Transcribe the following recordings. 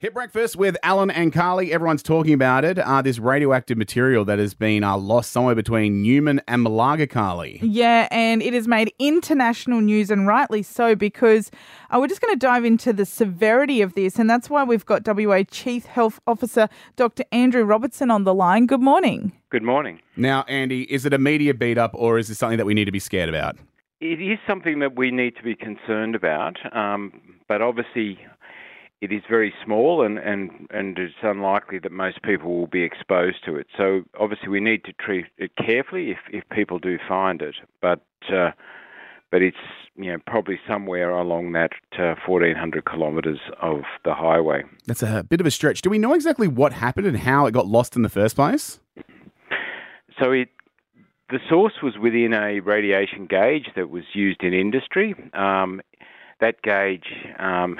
Hit breakfast with Alan and Carly. Everyone's talking about it. Uh, this radioactive material that has been uh, lost somewhere between Newman and Malaga, Carly. Yeah, and it has made international news, and rightly so, because uh, we're just going to dive into the severity of this, and that's why we've got WA Chief Health Officer Dr. Andrew Robertson on the line. Good morning. Good morning. Now, Andy, is it a media beat up or is this something that we need to be scared about? It is something that we need to be concerned about, um, but obviously it is very small and, and, and it's unlikely that most people will be exposed to it. So obviously we need to treat it carefully if, if people do find it. But uh, but it's you know probably somewhere along that uh, 1400 kilometres of the highway. That's a bit of a stretch. Do we know exactly what happened and how it got lost in the first place? So it the source was within a radiation gauge that was used in industry. Um, that gauge um,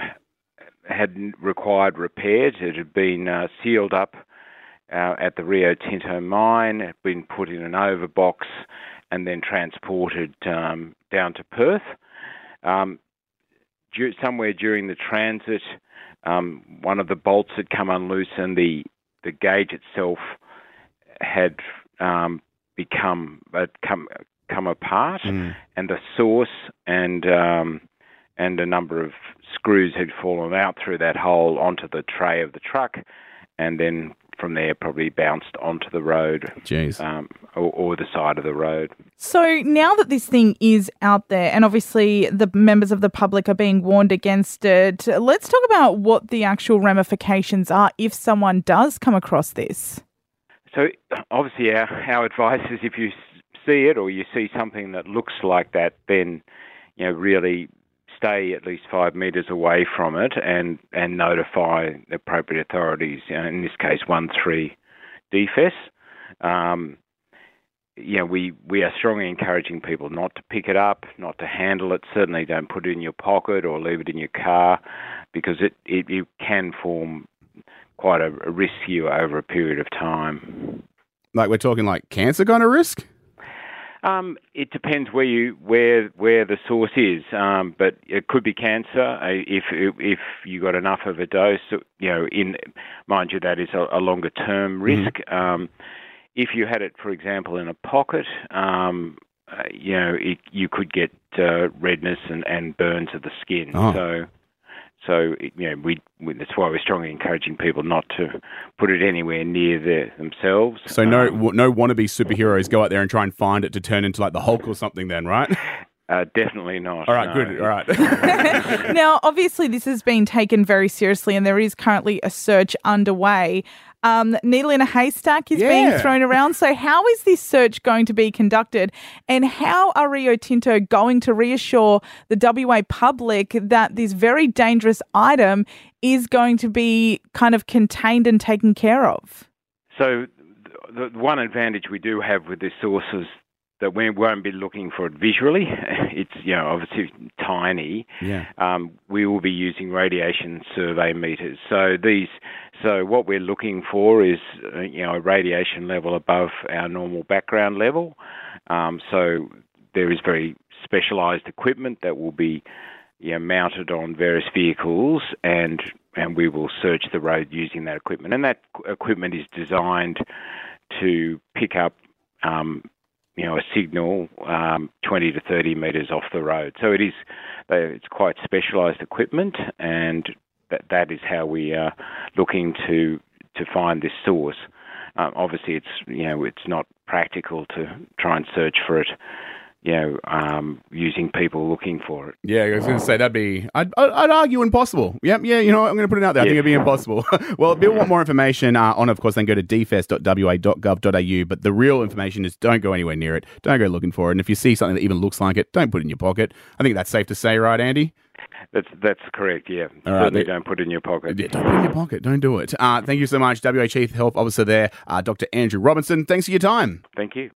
had required repairs. It had been uh, sealed up uh, at the Rio Tinto mine, had been put in an overbox, and then transported um, down to Perth. Um, du- somewhere during the transit, um, one of the bolts had come unloose, and the the gauge itself had um, become had come come apart, Mm. and the source and um, and a number of screws had fallen out through that hole onto the tray of the truck, and then from there probably bounced onto the road Jeez. um, or, or the side of the road. So now that this thing is out there, and obviously the members of the public are being warned against it, let's talk about what the actual ramifications are if someone does come across this. So obviously, our, our advice is if you see it or you see something that looks like that, then you know really stay at least five metres away from it and and notify the appropriate authorities. You know, in this case, one three DFES. Um, you know, we, we are strongly encouraging people not to pick it up, not to handle it. Certainly don't put it in your pocket or leave it in your car because it, it, it can form quite a, a risk you over a period of time. Like we're talking like cancer kind of risk? Um, it depends where you where where the source is, um, but it could be cancer uh, if if you got enough of a dose. You know, in mind you, that is a, a longer term risk. Um, if you had it, for example, in a pocket, um, uh, you know, it, you could get uh, redness and, and burns of the skin. Oh. So. So you know, we, we that's why we're strongly encouraging people not to put it anywhere near their, themselves. So no Um, no wannabe superheroes go out there and try and find it to turn into like the Hulk or something then, right? Uh, definitely not. All right, no. good. All right. now, obviously, this has been taken very seriously, and there is currently a search underway. Um, needle in a haystack is being thrown around. So, how is this search going to be conducted, and how are Rio Tinto going to reassure the WA public that this very dangerous item is going to be kind of contained and taken care of? So the, the one advantage we do have with this source is that we won't be looking for it visually. It's you know obviously tiny. yeah. Um, we will be using radiation survey meters. So these, so what we're looking for is uh, you know a radiation level above our normal background level. Um, so there is very specialised equipment that will be you know, mounted on various vehicles, and and we will search the road using that equipment. And that equipment is designed to pick up. Um, you know, a signal um, 20 to 30 metres off the road. So it is, uh, it's quite specialised equipment, and that that is how we are looking to to find this source. Um, obviously, it's you know it's not practical to try and search for it, you know, um, using people looking for it. Yeah, I was going to say that'd be. I'd, I'd, argue impossible. Yep, yeah. You know, I'm going to put it out there. I think it'd be impossible. well, if you want more information uh, on, it, of course, then go to dfes.wa.gov.au. But the real information is don't go anywhere near it. Don't go looking for it. And if you see something that even looks like it, don't put it in your pocket. I think that's safe to say, right, Andy? That's that's correct. Yeah, All right, certainly don't put it in your pocket. Yeah, don't put it in your pocket. Don't do it. Uh, thank you so much, WA Chief Health Officer there, uh, Dr. Andrew Robinson. Thanks for your time. Thank you.